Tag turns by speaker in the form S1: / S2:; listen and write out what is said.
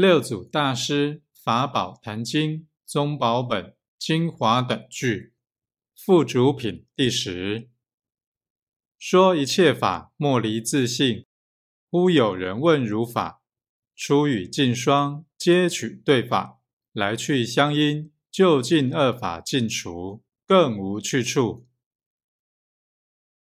S1: 六祖大师法宝坛经宗宝本精华等句附主品第十。说一切法莫离自性。忽有人问如法，出语尽双，皆取对法，来去相因，就近二法尽除，更无去处。